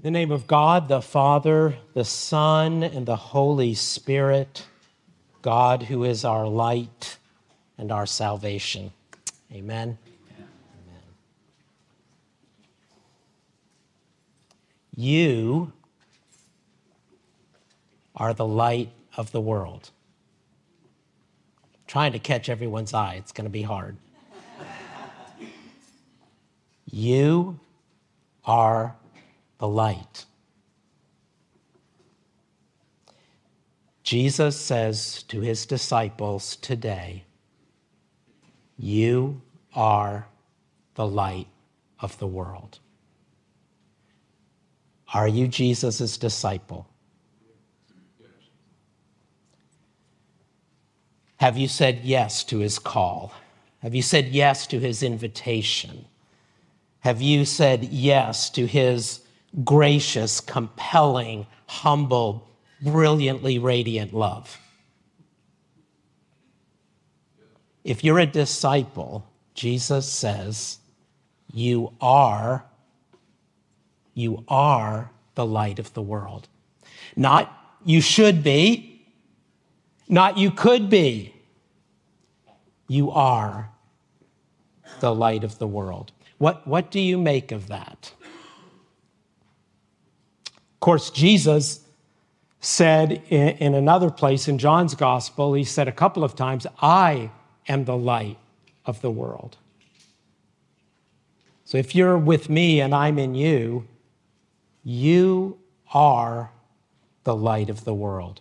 In the name of God, the Father, the Son, and the Holy Spirit, God who is our light and our salvation. Amen. Amen. You are the light of the world. trying to catch everyone's eye, it's going to be hard. you are the light. Jesus says to his disciples today, You are the light of the world. Are you Jesus' disciple? Have you said yes to his call? Have you said yes to his invitation? Have you said yes to his gracious, compelling, humble, brilliantly radiant love. If you're a disciple, Jesus says, you are you are the light of the world. Not you should be, not you could be. You are the light of the world. What, what do you make of that? Of course, Jesus said in, in another place in John's gospel, he said a couple of times, I am the light of the world. So if you're with me and I'm in you, you are the light of the world.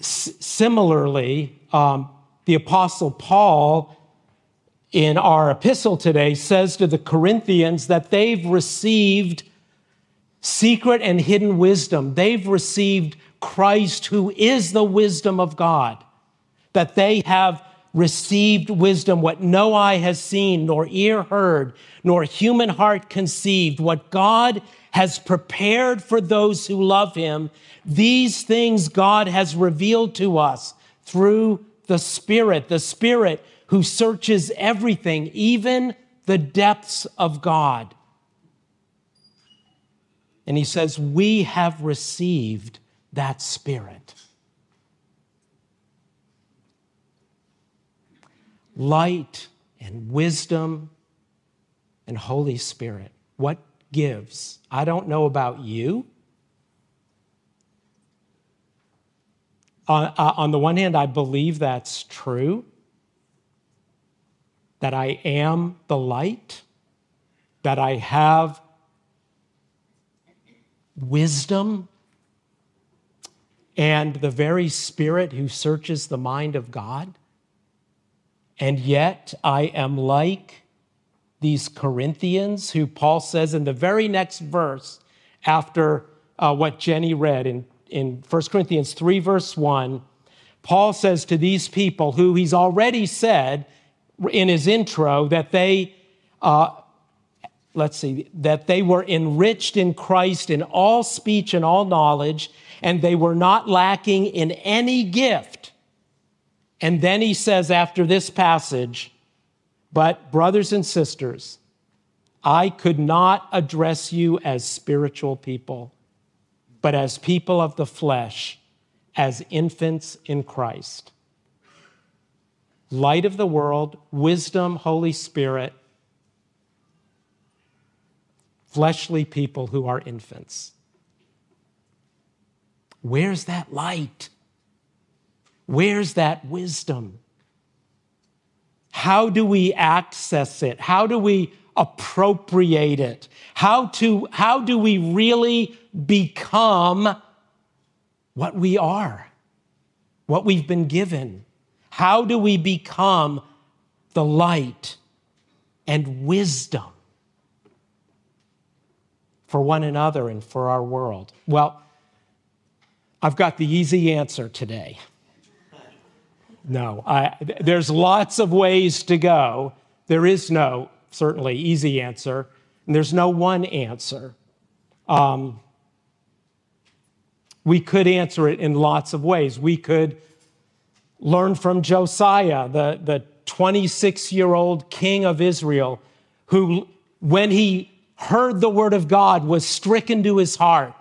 Similarly, um, the Apostle Paul in our epistle today says to the Corinthians that they've received secret and hidden wisdom. They've received Christ, who is the wisdom of God, that they have received wisdom, what no eye has seen, nor ear heard, nor human heart conceived, what God has prepared for those who love him. These things God has revealed to us through the Spirit, the Spirit who searches everything, even the depths of God. And he says, We have received that Spirit. Light and wisdom and Holy Spirit. What gives? I don't know about you. On, uh, on the one hand, I believe that's true, that I am the light, that I have wisdom, and the very Spirit who searches the mind of God. And yet I am like these Corinthians, who Paul says in the very next verse after uh, what Jenny read in, in 1 Corinthians 3, verse 1. Paul says to these people who he's already said in his intro that they uh, let's see, that they were enriched in Christ in all speech and all knowledge, and they were not lacking in any gift. And then he says after this passage, but brothers and sisters, I could not address you as spiritual people, but as people of the flesh, as infants in Christ. Light of the world, wisdom, Holy Spirit, fleshly people who are infants. Where's that light? Where's that wisdom? How do we access it? How do we appropriate it? How, to, how do we really become what we are, what we've been given? How do we become the light and wisdom for one another and for our world? Well, I've got the easy answer today. No, I, there's lots of ways to go. There is no, certainly, easy answer, and there's no one answer. Um, we could answer it in lots of ways. We could learn from Josiah, the, the 26 year old king of Israel, who, when he heard the word of God, was stricken to his heart,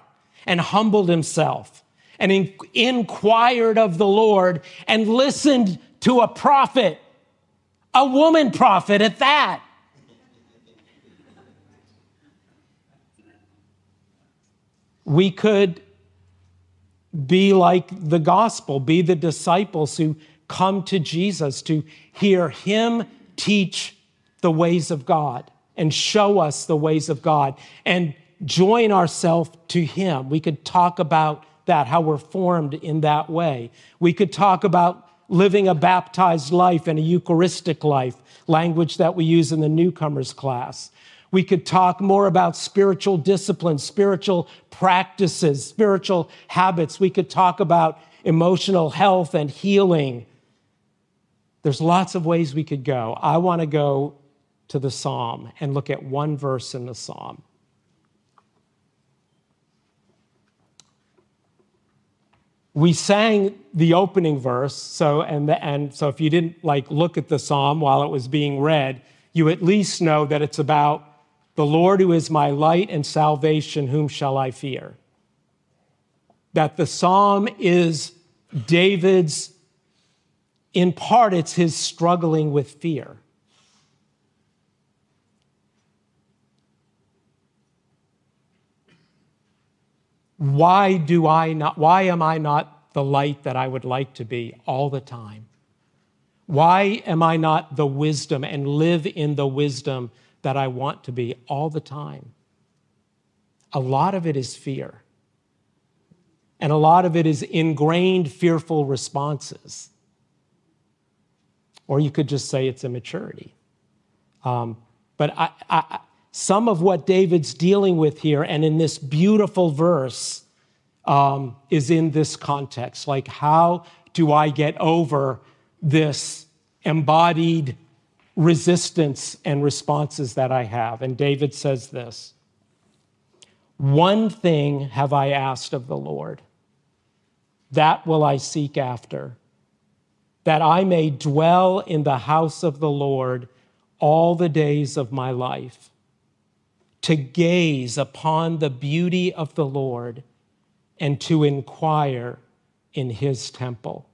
and humbled himself, and in- inquired of the Lord, and listened to a prophet, a woman prophet at that. We could be like the gospel, be the disciples who come to Jesus to hear him teach the ways of God and show us the ways of God and join ourselves to him. We could talk about that, how we're formed in that way. We could talk about living a baptized life and a Eucharistic life, language that we use in the newcomers class. We could talk more about spiritual disciplines, spiritual practices, spiritual habits. We could talk about emotional health and healing. There's lots of ways we could go. I want to go to the psalm and look at one verse in the psalm. we sang the opening verse so and, the, and so if you didn't like look at the psalm while it was being read you at least know that it's about the Lord who is my light and salvation, whom shall I fear? That the psalm is David's, in part, it's his struggling with fear. Why do I not, why am I not the light that I would like to be all the time? Why am I not the wisdom and live in the wisdom that I want to be all the time. A lot of it is fear. And a lot of it is ingrained, fearful responses. Or you could just say it's immaturity. Um, but I, I, some of what David's dealing with here and in this beautiful verse um, is in this context. Like, how do I get over this embodied resistance and responses that I have. And David says this One thing have I asked of the Lord, that will I seek after, that I may dwell in the house of the Lord all the days of my life, to gaze upon the beauty of the Lord and to inquire in his temple.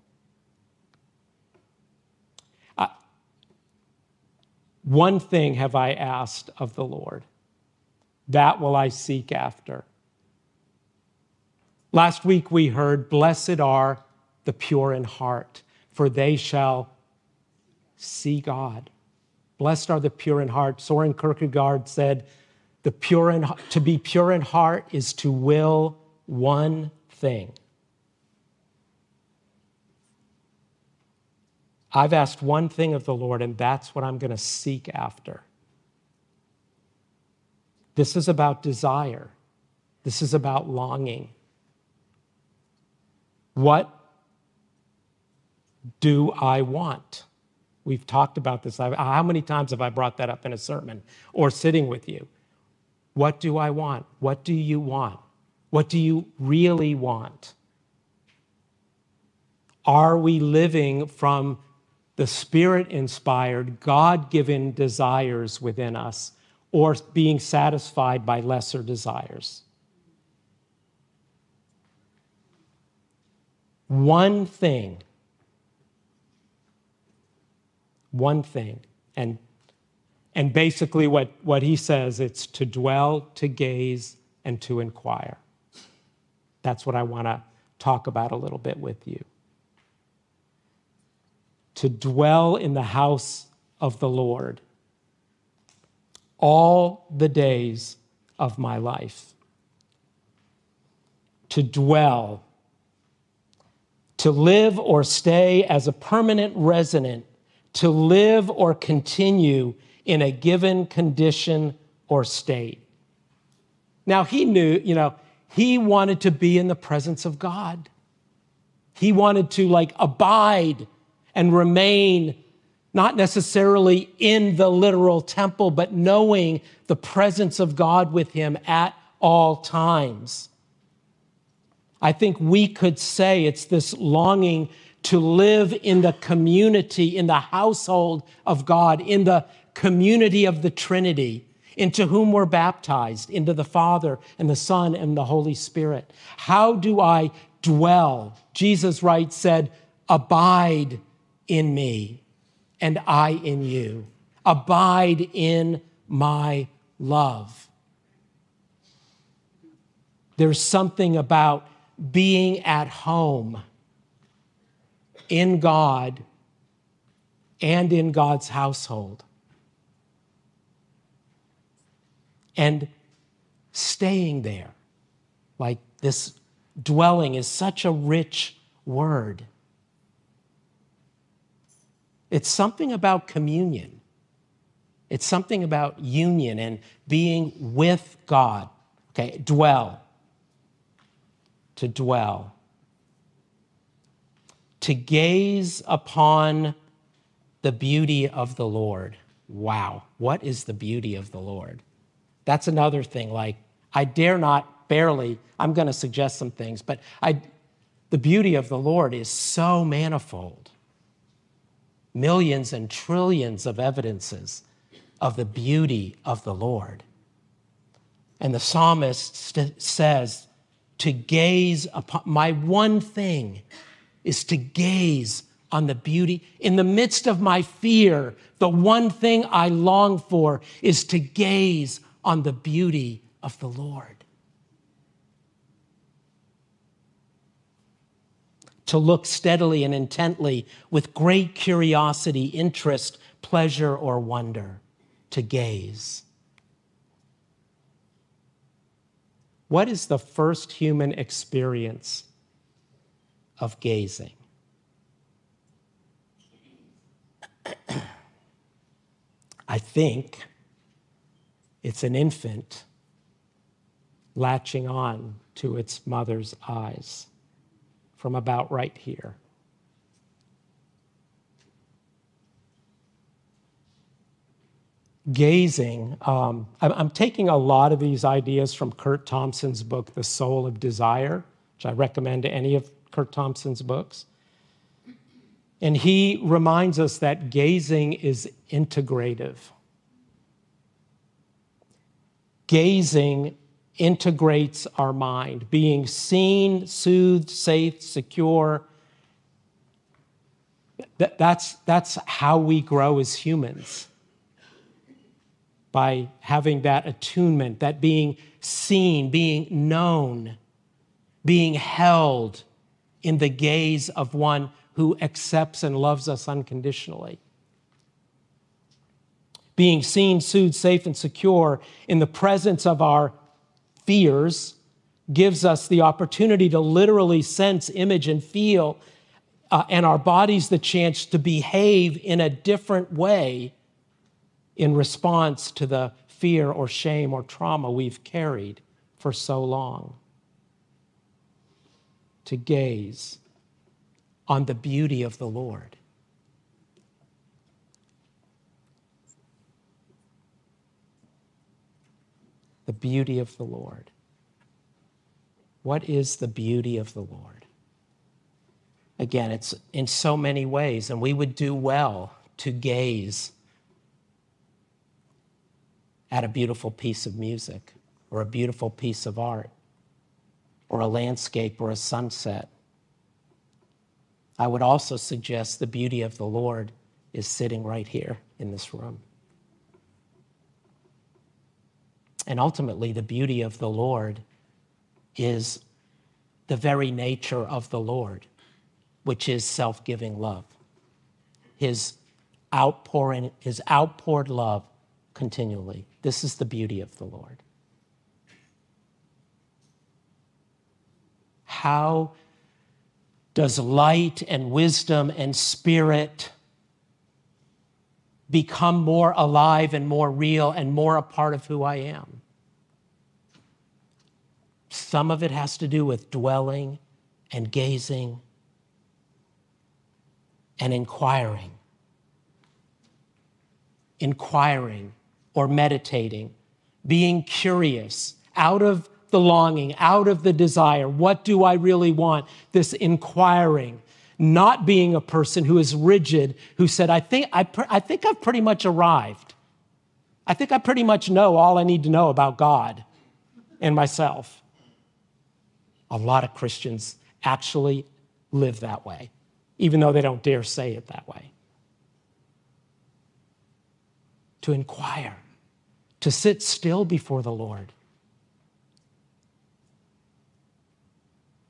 Uh, one thing have I asked of the Lord, that will I seek after. Last week we heard, Blessed are the pure in heart, for they shall see God. Blessed are the pure in heart. Soren Kierkegaard said, the pure in, to be pure in heart is to will one thing. I've asked one thing of the Lord, and that's what I'm going to seek after. This is about desire, this is about longing. What do I want? We've talked about this. How many times have I brought that up in a sermon or sitting with you? What do I want? What do you want? What do you really want? Are we living from the Spirit inspired, God given desires within us or being satisfied by lesser desires. One thing, one thing, and, and basically what, what he says it's to dwell, to gaze, and to inquire. That's what I want to talk about a little bit with you to dwell in the house of the Lord all the days of my life. To dwell, to live or stay as a permanent resident, to live or continue in a given condition or state. Now, he knew, you know, he wanted to be in the presence of God. He wanted to like abide and remain not necessarily in the literal temple, but knowing the presence of God with him at all times. I think we could say it's this longing to live in the community, in the household of God, in the community of the Trinity, into whom we're baptized, into the Father and the Son and the Holy Spirit. How do I dwell? Jesus writes, said, Abide in me and I in you. Abide in my love. There's something about being at home in God and in God's household and staying there. Like this dwelling is such a rich word. It's something about communion. It's something about union and being with God. Okay, dwell to dwell, to gaze upon the beauty of the Lord. Wow, what is the beauty of the Lord? That's another thing. Like, I dare not barely, I'm going to suggest some things, but I, the beauty of the Lord is so manifold. Millions and trillions of evidences of the beauty of the Lord. And the psalmist st- says, to gaze upon, my one thing is to gaze on the beauty. In the midst of my fear, the one thing I long for is to gaze on the beauty of the Lord. To look steadily and intently with great curiosity, interest, pleasure, or wonder, to gaze. What is the first human experience of gazing? I think it's an infant latching on to its mother's eyes from about right here. gazing. Um, I'm taking a lot of these ideas from Curt Thompson's book, The Soul of Desire, which I recommend to any of Curt Thompson's books. And he reminds us that gazing is integrative. Gazing integrates our mind, being seen, soothed, safe, secure. That's, that's how we grow as humans by having that attunement, that being seen, being known, being held in the gaze of one who accepts and loves us unconditionally. Being seen, soothed, safe, and secure in the presence of our fears gives us the opportunity to literally sense, image, and feel, uh, and our bodies the chance to behave in a different way in response to the fear or shame or trauma we've carried for so long. To gaze on the beauty of the Lord. The beauty of the Lord. What is the beauty of the Lord? Again, it's in so many ways, and we would do well to gaze at a beautiful piece of music or a beautiful piece of art or a landscape or a sunset. I would also suggest the beauty of the Lord is sitting right here in this room. And ultimately, the beauty of the Lord is the very nature of the Lord, which is self giving love. His outpouring, his outpoured love continually. This is the beauty of the Lord. How does light and wisdom and spirit become more alive and more real and more a part of who I am? Some of it has to do with dwelling and gazing and inquiring. Inquiring or meditating, being curious, out of the longing, out of the desire. What do I really want? This inquiring, not being a person who is rigid, who said, I think, I, I think I've pretty much arrived. I think I pretty much know all I need to know about God and myself. A lot of Christians actually live that way, even though they don't dare say it that way. To inquire, to sit still before the Lord,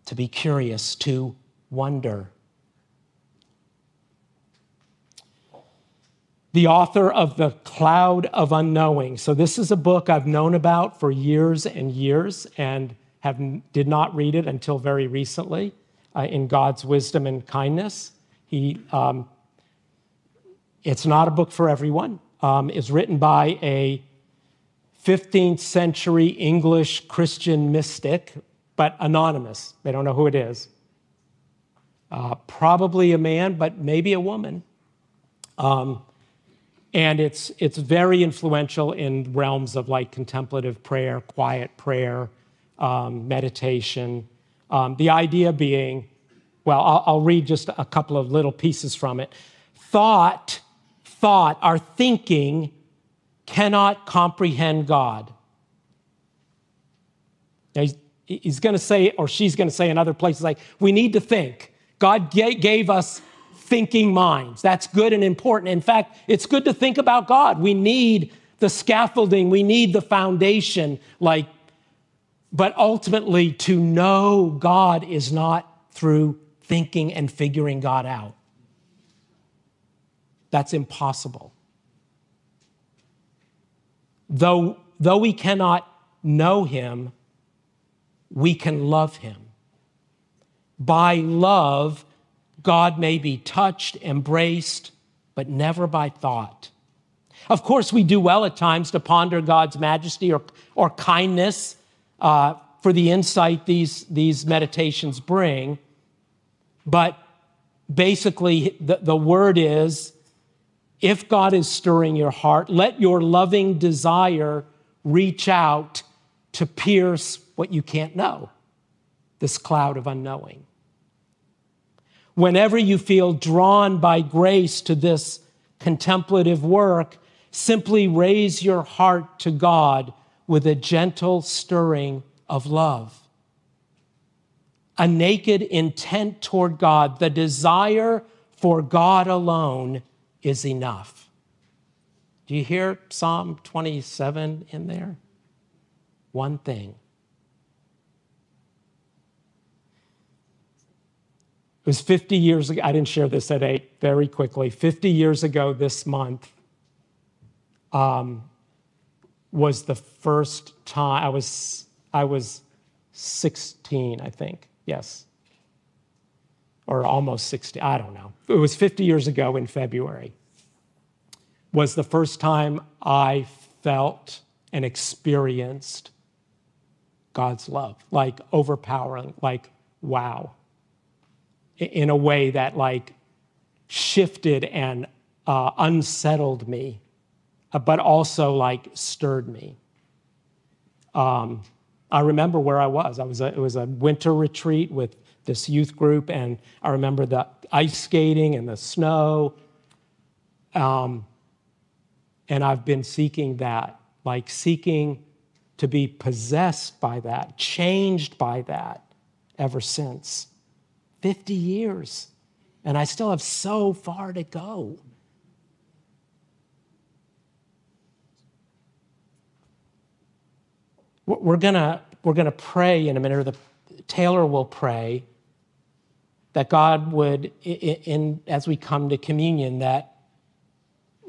to be curious, to wonder. The author of The Cloud of Unknowing. So, this is a book I've known about for years and years and have, did not read it until very recently uh, in God's wisdom and kindness. He, um, it's not a book for everyone. Um, it's written by a 15th century English Christian mystic, but anonymous. They don't know who it is. Uh, probably a man, but maybe a woman. Um, and it's, it's very influential in realms of like contemplative prayer, quiet prayer, um, meditation. Um, the idea being, well, I'll, I'll read just a couple of little pieces from it. Thought, thought, our thinking cannot comprehend God. Now he's, he's going to say, or she's going to say in other places, like, we need to think. God gave us thinking minds. That's good and important. In fact, it's good to think about God. We need the scaffolding, we need the foundation, like, but ultimately to know God is not through thinking and figuring God out. That's impossible. Though, though we cannot know him, we can love him. By love, God may be touched, embraced, but never by thought. Of course, we do well at times to ponder God's majesty or, or kindness uh, for the insight these, these meditations bring. But basically, the, the word is if God is stirring your heart, let your loving desire reach out to pierce what you can't know, this cloud of unknowing whenever you feel drawn by grace to this contemplative work, simply raise your heart to God with a gentle stirring of love. A naked intent toward God, the desire for God alone is enough. Do you hear Psalm 27 in there? One thing was 50 years ago. I didn't share this at eight very quickly. 50 years ago this month um, was the first time I was, I was 16, I think. Yes. Or almost 60. I don't know. It was 50 years ago in February. Was the first time I felt and experienced God's love, like overpowering, like wow in a way that like shifted and uh, unsettled me, uh, but also like stirred me. Um, I remember where I was. I was a, it was a winter retreat with this youth group, and I remember the ice skating and the snow. Um, and I've been seeking that, like seeking to be possessed by that, changed by that ever since. 50 years, and I still have so far to go. We're gonna, we're gonna pray in a minute, or the Taylor will pray that God would, in, in as we come to communion, that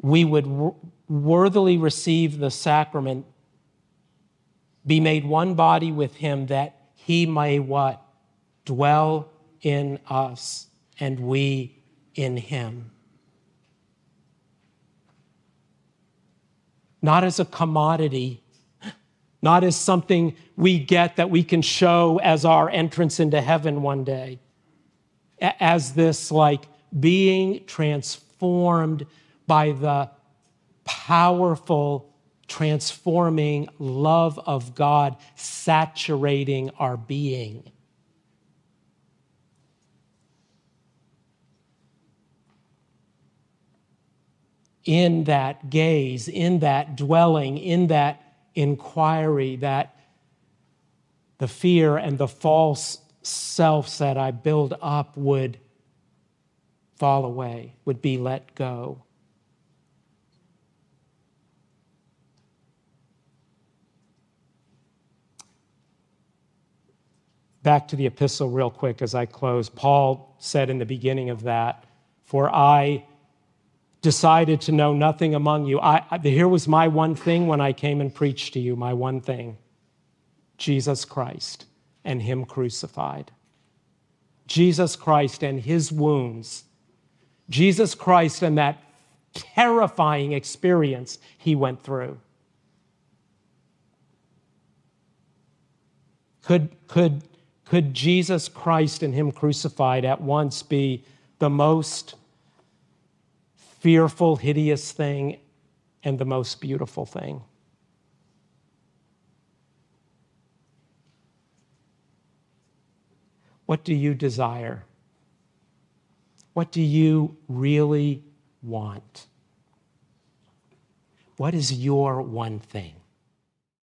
we would worthily receive the sacrament, be made one body with Him, that He may what? Dwell in us and we in him. Not as a commodity, not as something we get that we can show as our entrance into heaven one day, as this like being transformed by the powerful, transforming love of God saturating our being. In that gaze, in that dwelling, in that inquiry, that the fear and the false selves that I build up would fall away, would be let go. Back to the epistle, real quick, as I close. Paul said in the beginning of that, For I decided to know nothing among you. I, I, here was my one thing when I came and preached to you, my one thing Jesus Christ and Him crucified. Jesus Christ and His wounds. Jesus Christ and that terrifying experience He went through. Could, could, could Jesus Christ and Him crucified at once be the most fearful, hideous thing and the most beautiful thing. What do you desire? What do you really want? What is your one thing?